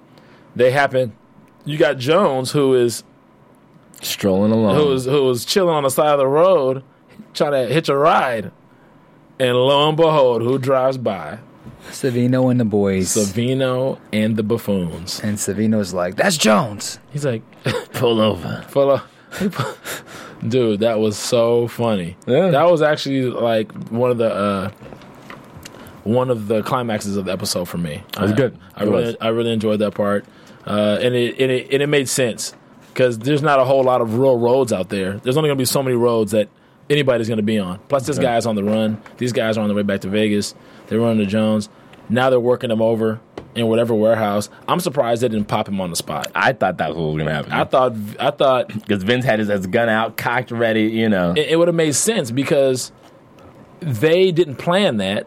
they happen. You got Jones, who is strolling along. who was who was chilling on the side of the road, trying to hitch a ride, and lo and behold, who drives by? Savino and the boys. Savino and the buffoons. and Savino's like, that's Jones. He's like, pull over. pull over." Dude, that was so funny. Yeah. That was actually like one of the uh, one of the climaxes of the episode for me. It was good. I It really, was. I really enjoyed that part, uh, and it and it, and it made sense because there's not a whole lot of real roads out there. There's only going to be so many roads that anybody's going to be on. Plus, this guy's on the run. These guys are on their way back to Vegas. They're running to Jones. Now they're working him over in whatever warehouse. I'm surprised they didn't pop him on the spot. I thought that was what was gonna happen. I thought I thought because Vince had his, his gun out, cocked, ready. You know, it, it would have made sense because they didn't plan that.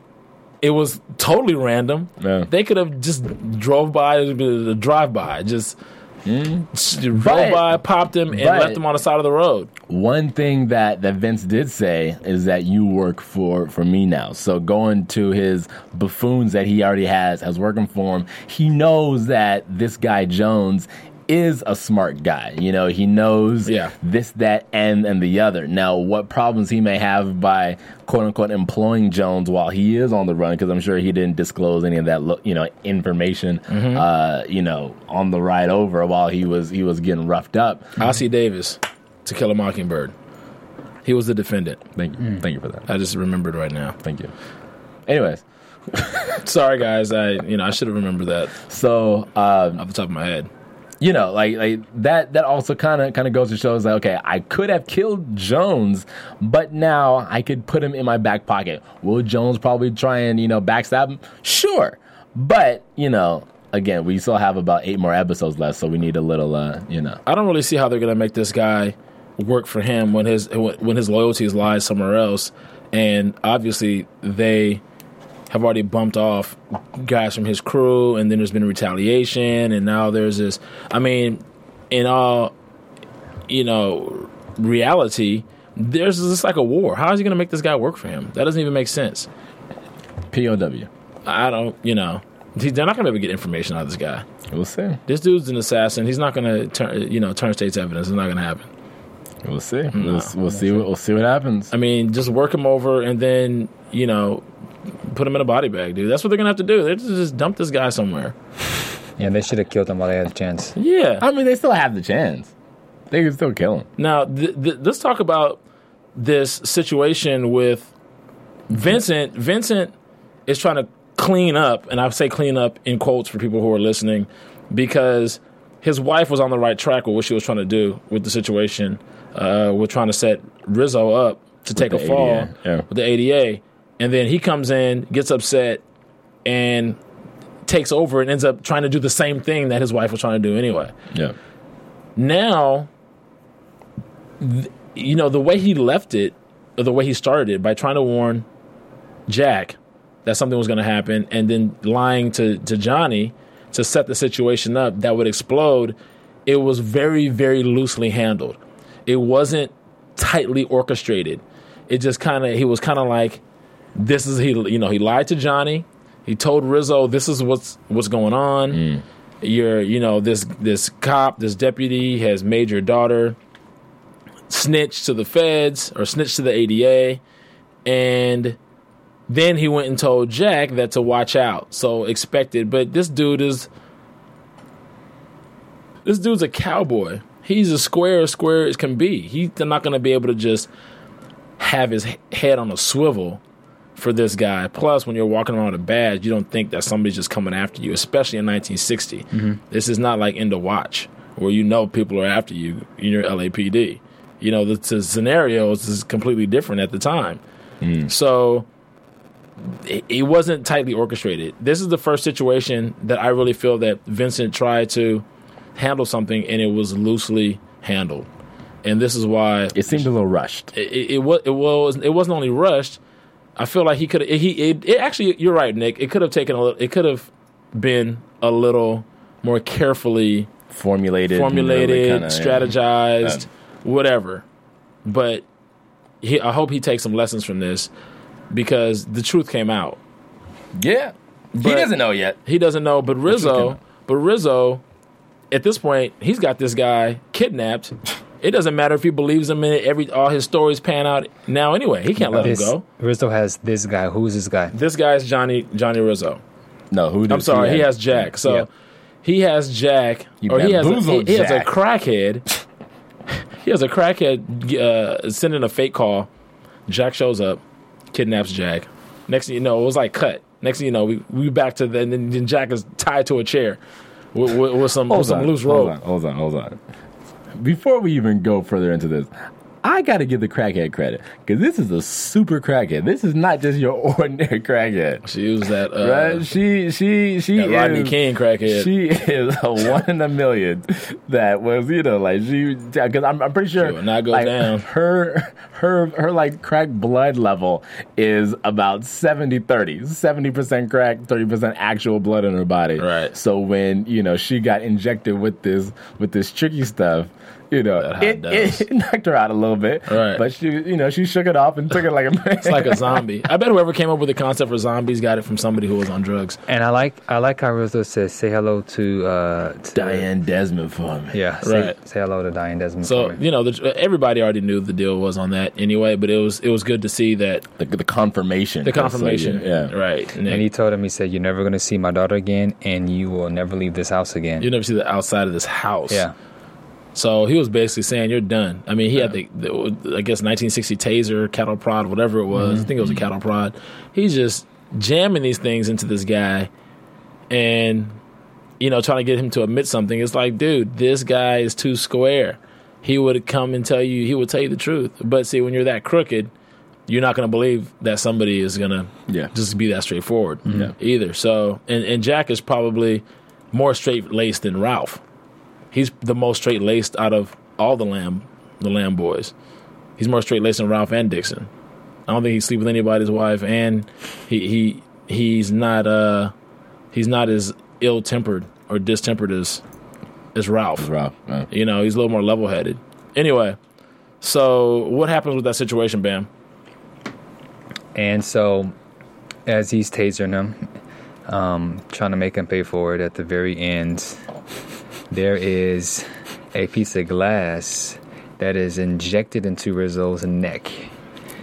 It was totally random. Yeah. They could have just drove by the drive by, just hmm. s- drove. But- by, popped him, and left him on the side of the road. One thing that, that Vince did say is that you work for, for me now. So going to his buffoons that he already has as working for him, he knows that this guy Jones is a smart guy. You know, he knows Yeah. this, that, and and the other. Now, what problems he may have by quote unquote employing Jones while he is on the run, because I'm sure he didn't disclose any of that lo- you know information, Mm-hmm. uh, you know, on the ride over while he was he was getting roughed up. Ossie Davis, To Kill a Mockingbird. He was the defendant. Thank you, thank you for that. I just remembered right now. Thank you. Anyways, Sorry, guys. I you know I should have remembered that so um, off the top of my head. You know, like like that that also kind of kind of goes to show is like, okay, I could have killed Jones, but now I could put him in my back pocket. Will Jones probably try and you know backstab him? Sure, but you know, again, we still have about eight more episodes left, so we need a little, uh, you know, I don't really see how they're to make this guy work for him when his when his loyalties lie somewhere else, and obviously they have already bumped off guys from his crew, and then there's been retaliation, and now there's this. I mean, in all, you know, reality, there's this like a war. How is he going to make this guy work for him? That doesn't even make sense. POW. I don't, you know, they're not going to be able to get information out of this guy. We'll see. This dude's an assassin. He's not going to turn, you know, turn state's evidence. It's not going to happen. We'll see. Mm-hmm. We'll, we'll see. What, we'll see what happens. I mean, just work him over and then, you know, put him in a body bag, dude. That's what they're gonna have to do. They're just, just dump this guy somewhere. Yeah, they should have killed him while they had the chance. Yeah. I mean, they still have the chance. They can still kill him. Now, th- th- let's talk about this situation with Vincent. Vincent is trying to clean up, and I say clean up in quotes for people who are listening, because his wife was on the right track with what she was trying to do with the situation, uh, with trying to set Rizzo up to take a the fall ADA, yeah. with the ADA, and then he comes in, gets upset, and takes over and ends up trying to do the same thing that his wife was trying to do anyway. Yeah. now th- you know the way he left it or the way he started it by trying to warn jack that something was going to happen and then lying to, to johnny to set the situation up that would explode it was very very loosely handled. It wasn't tightly orchestrated. It just kind of he was kind of like this is he you know he lied to johnny. He told rizzo this is what's what's going on. Mm. You're you know this this cop this deputy has made your daughter snitch to the feds or snitch to the ADA and then he went and told Jack that to watch out. So expected. But this dude is this dude's a cowboy. He's as square as square as can be. He's not going to be able to just have his head on a swivel for this guy. Plus, when you're walking around with a badge, you don't think that somebody's just coming after you, especially in 1960. Mm-hmm. This is not like in the Watch, where you know people are after you in your LAPD. You know, the, the scenarios is completely different at the time. Mm. So it, it wasn't tightly orchestrated. This is the first situation that I really feel that Vincent tried to handle something and it was loosely handled. And this is why It seemed a little rushed. it, it, it was it was it wasn't only rushed. I feel like he could he it, it actually you're right, Nick. It could have taken a little, it could have been a little more carefully Formulated, formulated, really kinda, yeah. strategized, whatever. But he, I hope he takes some lessons from this because the truth came out. Yeah, he doesn't know yet. He doesn't know, but Rizzo, but Rizzo, at this point, he's got this guy kidnapped. It doesn't matter if he believes him in it. Every all his stories pan out now anyway. He can't let This, him go. Rizzo has this guy. Who's this guy? This guy's Johnny Johnny Rizzo. No, who? I'm sorry, he have? has Jack. So Yeah. he has Jack, You or he has a, he, bamboozled he has a crackhead. he has a crackhead uh, sending a fake call. Jack shows up, kidnaps Jack. Next thing you know, it was like cut. Next thing you know, we we back to the and then, then Jack is tied to a chair with, with, with some with some on, loose hold rope. on, hold on, hold on. Before we even go further into this, I got to give the crackhead credit because this is a super crackhead. This is not just your ordinary crackhead. She was that uh, Right? She she she that Rodney is, King crackhead. She is a one in a million. That was you know like she because I'm I'm pretty sure She will not go like, down. Her her her like crack blood level is about 70 30 70 percent crack, thirty percent actual blood in her body. Right. So when you know she got injected with this with this tricky stuff. You know, That it, it knocked her out a little bit, Right. but she, you know, she shook it off and took it like a man. it's like a zombie. I bet whoever came up with the concept for zombies got it from somebody who was on drugs. And I like I like how Rizzo says say hello to, uh, to Diane Desmond for me. Yeah, say, Right. say hello to Diane Desmond. So for me. you know, the, everybody already knew the deal was on that anyway. But it was it was good to see that the, the confirmation. the confirmation. yeah. right. Nick. and he told him, he said, "You're never going to see my daughter again, and you will never leave this house again." You'll never see the outside of this house. yeah, So he was basically saying, "You're done." I mean, he had the, the I guess 1960 taser, cattle prod, whatever it was. Mm-hmm. I think it was a mm-hmm. cattle prod. He's just jamming these things into this guy, and you know, trying to get him to admit something. It's like, dude, this guy is too square. He would come and tell you, he would tell you the truth. But see, when you're that crooked, you're not going to believe that somebody is going to Yeah. just be that straightforward Yeah. either. So, and, and Jack is probably more straight laced than Ralph. He's the most straight laced out of all the Lamb, the Lamb boys. He's more straight laced than Ralph and Dixon. I don't think he sleep with anybody's wife, and he he he's not uh he's not as ill tempered or distempered as as Ralph. Rough. uh, You know, he's a little more level headed. Anyway, so what happens with that situation, Bam? and so as he's tasering him, um, trying to make him pay for it, at the very end, there is a piece of glass that is injected into Rizzo's neck.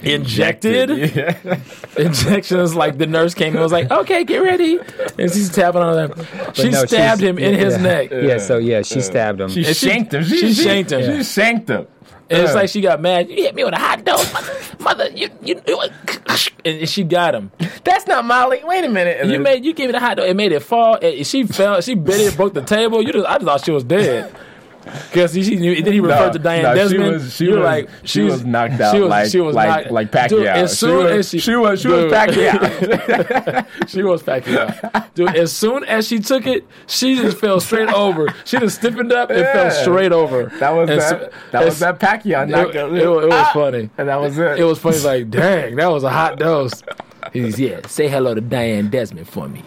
Injected? Injection is like the nurse came and was like, "Okay, get ready," and she's tapping on him. She no, stabbed him in his yeah. neck. Yeah, so yeah, she stabbed him. She And she- shanked him. she shanked him. She shanked him. And it's like she got mad. You hit me with a hot dog, mother. mother you, you, you, and she got him. That's not Molly. Wait a minute. You made you gave me the hot dog. It made it fall. And she fell. She bit it, broke the table. You just, I just thought she was dead. Because she knew. Then he referred to Diane no, Desmond. She was, she You're was, like she was knocked out she was- like she was like knocked- like Pacquiao. Dude, as soon she, as was, she- she was she was Dude. Pacquiao. she was Pacquiao. Dude, as soon as she took it, she just fell straight over. She just stiffened up and fell straight over. that was And that. so- that was as- that Pacquiao It, knockout. it, it was Ah! funny. and that was it. It was funny. Like, dang, that was a hot dose. He's yeah. Say hello to Diane Desmond for me.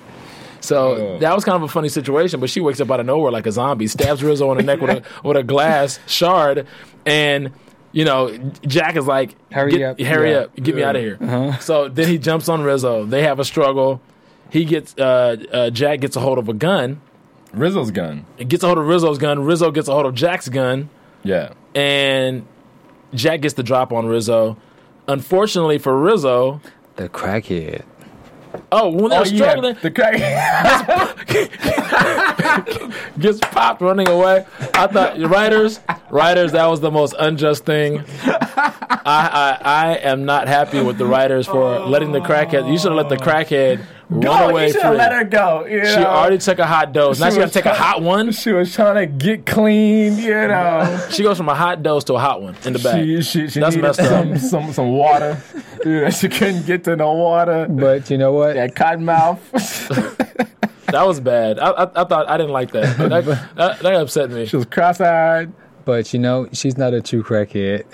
So Oh. that was kind of a funny situation. But she wakes up out of nowhere like a zombie, stabs Rizzo in the neck with a with a glass shard, and you know Jack is like, Hurry "Get- up." hurry Yeah. up, get me out of here. So then he jumps on Rizzo. They have a struggle. He gets uh, uh, Jack gets a hold of a gun. Rizzo's gun. Gets a hold of Rizzo's gun. Rizzo gets a hold of Jack's gun Yeah. and Jack gets the drop on Rizzo. Unfortunately for Rizzo, the crackhead. Oh, when they Oh were yeah, struggling, the crack. gets popped running away. I thought writers, writers, that was the most unjust thing. I, I, I am not happy with the writers for letting the crackhead. You should have let the crackhead Go, away you should have let her go. You She know? already took a hot dose. Now She she got was to take a hot one. She was trying to get clean, you know. She goes from a hot dose to a hot one in the back. She, she, she That's needed messed up. some, some, some water. Dude, she couldn't get to no water. But you know what? That cotton mouth. That was bad. I, I, I thought I didn't like that. That, that, that upset me. she was cross-eyed. But you know, she's not a true crackhead.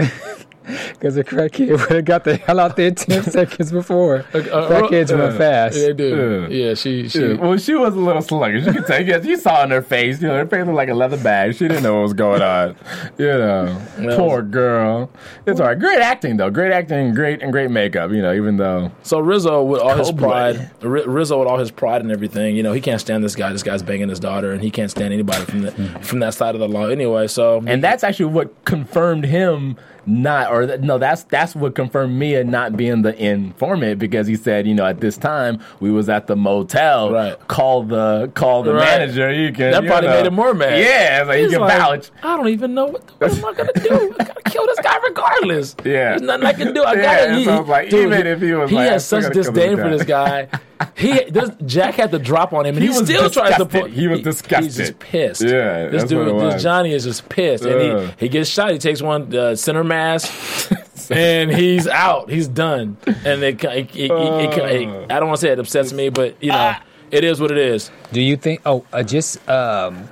Because a crackhead would have got the hell out there 10 seconds before. Crackheads run fast. They do. Uh, Yeah, she she. Yeah, well, she was a little sluggish. You could take it. You saw in her face. You know, her face was like a leather bag. She didn't know what was going on. You know, That poor girl. It's all right. Great acting though. Great acting. Great and great makeup. You know, even though So Rizzo, with all his pride, Ri- Rizzo with all his pride and everything, you know, he can't stand this guy. This guy's banging his daughter, and he can't stand anybody from the, from that side of the law anyway. So and that's actually what confirmed him not or th- no that's that's what confirmed me Mia not being the informant because he said you know at this time we was at the motel Right. call the call the Right. manager you can That you probably know. made him more mad. yeah like you He's can like, vouch I don't even know what, what am I gonna do. I gotta kill this guy regardless. Yeah. there's nothing I can do. I Yeah, gotta. so he, I was like, even if he was he like, has such gonna kill this disdain for this guy. He this, Jack had to drop on him, and He he, was still tries to disgusted. put. He was disgusted. He's just pissed. Yeah, this dude, this. Johnny is just pissed, and he he gets shot. He takes one uh, center mass. and he's out. He's done. And it, it, it, it, it- I don't want to say it upsets me, but you know, it is what it is. Do you think? Oh, uh, just um,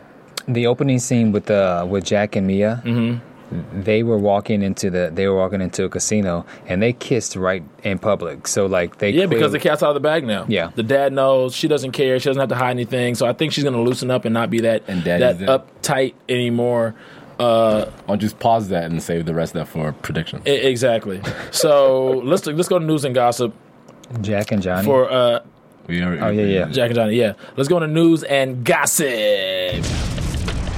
the opening scene with uh, with Jack and Mia. Mm-hmm. They were walking into the they were walking into a casino and they kissed right in public. So like they Yeah, because the cat's out of the bag now. Yeah. the dad knows. She doesn't care. She doesn't have to hide anything. So I think she's going to loosen up and not be that And that there. uptight anymore. Uh, I'll just pause that and save the rest of that for prediction exactly. So let's let's go to news and gossip Jack and Johnny. for uh, we already, Oh, yeah, yeah. Jack and Johnny. Yeah, let's go to news and gossip.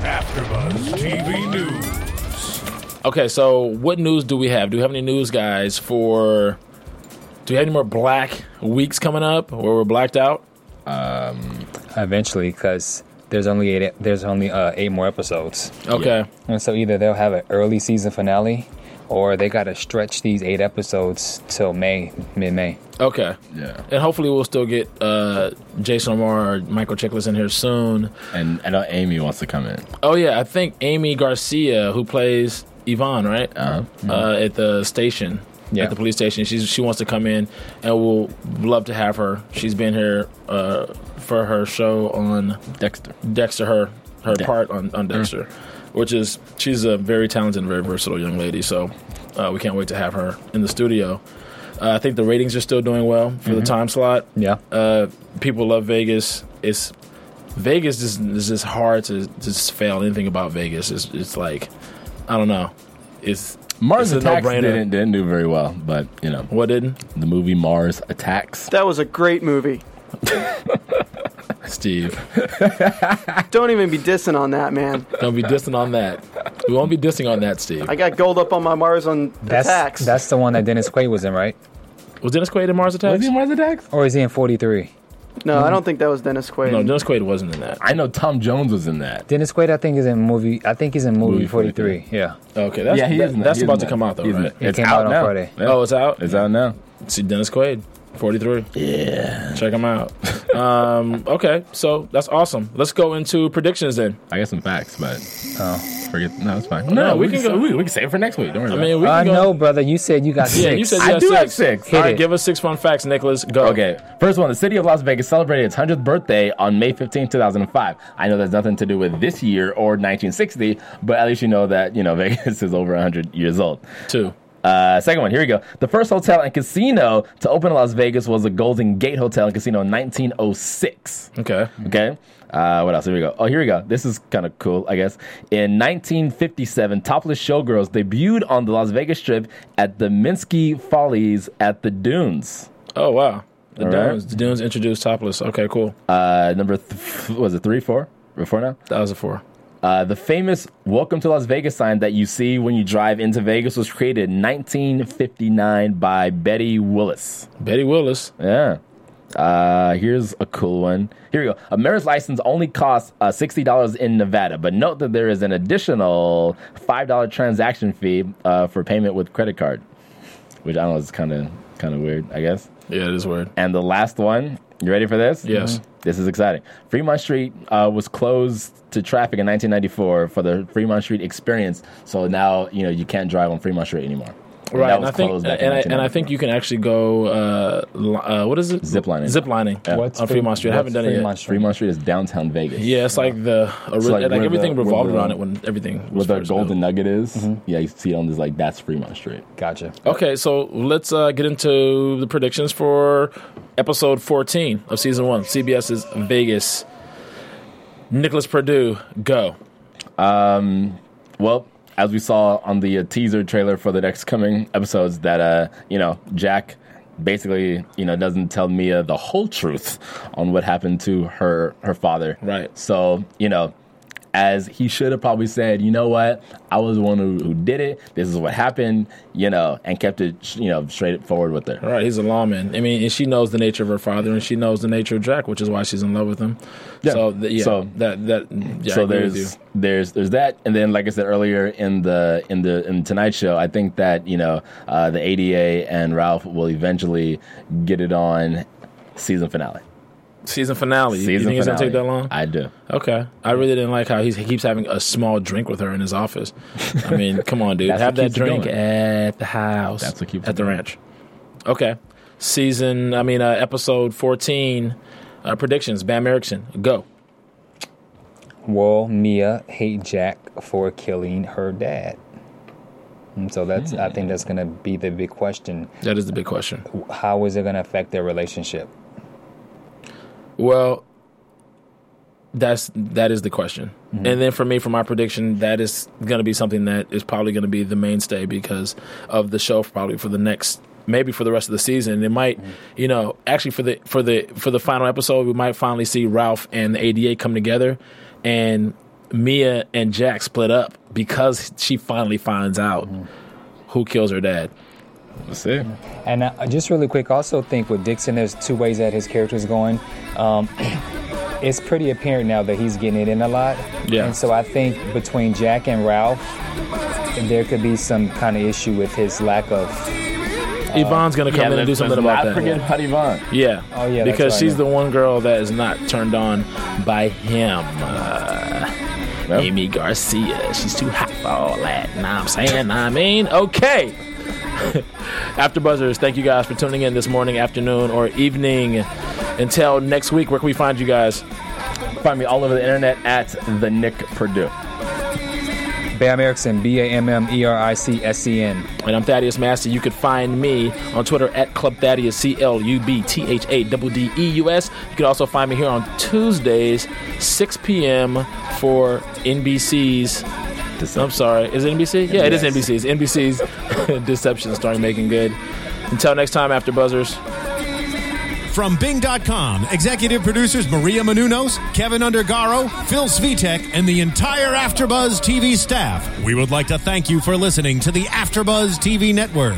AfterBuzz TV News. Okay, so what news do we have? Do we have any news, guys? For do we have any more black weeks coming up where we're blacked out? eventually, because there's only eight. There's only uh, eight more episodes, Okay. and so either they'll have an early season finale, or they got to stretch these eight episodes till May, mid May. Okay. yeah And hopefully we'll still get uh, Jason O'Mara or Michael Chiklis in here soon. and I know Amy wants to come in Oh yeah, I think Aimee Garcia, who plays Yvonne, right? uh, Uh, at the station, Yeah. at the police station. She's she wants to come in, and we'll love to have her. She's been here uh, for her show on Dexter Dexter, her her part on, on Dexter, which is she's a very talented, and very versatile young lady. So uh, we can't wait to have her in the studio. Uh, I think the ratings are still doing well for the time slot. Yeah. Uh, people love Vegas. It's Vegas is, is just hard to just fail anything about Vegas. It's, it's like I don't know. It's Mars it's Attacks no-brainer. didn't, didn't do very well but you know What didn't the movie Mars Attacks That was a great movie. Steve? Don't even be dissing on that, man. Don't be dissing on that. We won't be dissing on that, Steve. I got gold up on my Mars on That's attacks. that's the one that Dennis Quaid was in, right? Was Dennis Quaid in Mars Attacks? was he in Mars Attacks Or is he in 43? No, I don't think that was Dennis Quaid. No, Dennis Quaid wasn't in that. I know Tom Jones was in that Dennis Quaid, I think, is in movie. I think he's in movie, Movie 43. 43. Yeah. Okay, that's yeah he that- is in that. that's He is about in to that. come out though, He's in right? it. It it's came out, out on now. Friday. Yeah. Oh, it's out. it's out now See Dennis Quaid, forty three. Yeah, check them out. um, okay, so that's awesome. Let's go into predictions then. I got some facts but Oh. forget no it's fine No, we can go- we, we can save it for next week don't worry I about mean, we I can go. know, brother. You said you got Yeah, six. you said you I had do six. have six. All right, it. give us six fun facts, Nicholas. Go. Okay, first one. The city of Las Vegas celebrated its 100th birthday on May 15, 2005. I know that's nothing to do with this year or 1960, but at least you know that, you know, Vegas is over 100 years old. Two. Uh, second one, here we go. The first hotel and casino to open in Las Vegas was the Golden Gate Hotel and Casino in 1906. Okay. Okay. Uh, what else? Here we go. Oh, here we go. This is kind of cool, I guess. In 1957, Topless Showgirls debuted on the Las Vegas Strip at the Minsky Follies at the Dunes. Oh wow. The All right. Dunes. The Dunes introduced topless. Okay, cool. Uh, number th- was it three, four, or four now? That was a four. Uh, the famous "Welcome to Las Vegas" sign that you see when you drive into Vegas was created in 1959 by Betty Willis. Betty Willis. Yeah. Uh, here's a cool one. Here we go. A marriage license only costs uh, sixty dollars in Nevada, but note that there is an additional five dollar transaction fee uh, for payment with credit card, which I don't know is kind of kind of weird, I guess. Yeah, it is weird. And the last one, you ready for this? Yes. This is exciting. Fremont Street uh, was closed to traffic in 1994 for the Fremont Street experience. So now you know you can't drive on Fremont Street anymore. And Right, that and I think, and I, and I think you can actually go. Uh, uh, what is it? Ziplining. Ziplining. Zip lining What's on Fremont Street. I haven't what's done it Fremont yet. Street? Fremont Street is downtown Vegas. Yeah, it's like the ori- like like, everything the- where revolved the- around it when everything was Where the first Golden built. Nugget is, yeah, you see it on this like that's Fremont Street. Gotcha. Okay, so let's uh, get into the predictions for episode 14 of season one, CBS's Vegas. Nicholas Purdue, go. Well, as we saw on the uh, teaser trailer for the next coming episodes, that uh, you know Jack basically you know doesn't tell Mia the whole truth on what happened to her her father. Right. So you know. As he should have probably said, you know what, I was the one who, who did it. This is what happened, you know, and kept it, you know, straight forward with her. Right, he's a lawman. I mean, and she knows the nature of her father, and she knows the nature of Jack, which is why she's in love with him. Yeah. So, th- yeah, So- that that yeah, so there's there's there's that, and then like I said earlier in the in the in Tonight Show, I think that you know uh, the ADA and Ralph will eventually get it on season finale. Season finale. Season you think it's gonna take that long? I do. Okay, I really didn't like how he's, he keeps having a small drink with her in his office. I mean, come on, dude, have that drink going. at the house. That's what keeps at the going. ranch. Okay, season. I mean, uh, episode fourteen. Uh, predictions. Bam Ericsen, go. Will Mia hate Jack for killing her dad? And so that's I think that's gonna be the big question. That is the big question. How is it gonna affect their relationship? Well, that's that is the question. Mm-hmm. And then for me, for my prediction, that is going to be something that is probably going to be the mainstay because of the show, probably for the next, maybe for the rest of the season. It might, Mm-hmm. you know, actually for the for the for the final episode, we might finally see Ralph and the ADA come together, and Mia and Jack split up because she finally finds out Mm-hmm. who kills her dad. Let's see. And uh, just really quick, I also think with Dixon, there's two ways that his character is going. Um, it's pretty apparent now that he's getting it in a lot. Yeah. And so I think between Jack and Ralph, there could be some kind of issue with his lack of. Yvonne's going to come in and do something about not that. forget about Yvonne. Yeah. Oh, yeah, Because right, she's yeah. the one girl that is not turned on by him. Uh, Well. Aimee Garcia. She's too hot for all that. Nah, I'm saying, I mean, okay. After Buzzers, thank you guys for tuning in this morning, afternoon, or evening. Until next week, where can we find you guys? Find me all over the internet at the Nick Purdue. Bam Ericsen, B A M M E R I C S E N. And I'm Thaddeus Master. You could find me on Twitter at Club Thaddeus, C L U B T H A D D E U S. You can also find me here on Tuesdays, 6 p.m. for NBC's. I'm sorry, is it NBC? Yeah, it is Yes. NBC's. NBC's Deception starting making good. Until next time, after Buzzers. From Bing.com, executive producers Maria Menounos, Kevin Undergaro, Phil Svitek, and the entire Afterbuzz TV staff. We would like to thank you for listening to the Afterbuzz TV network.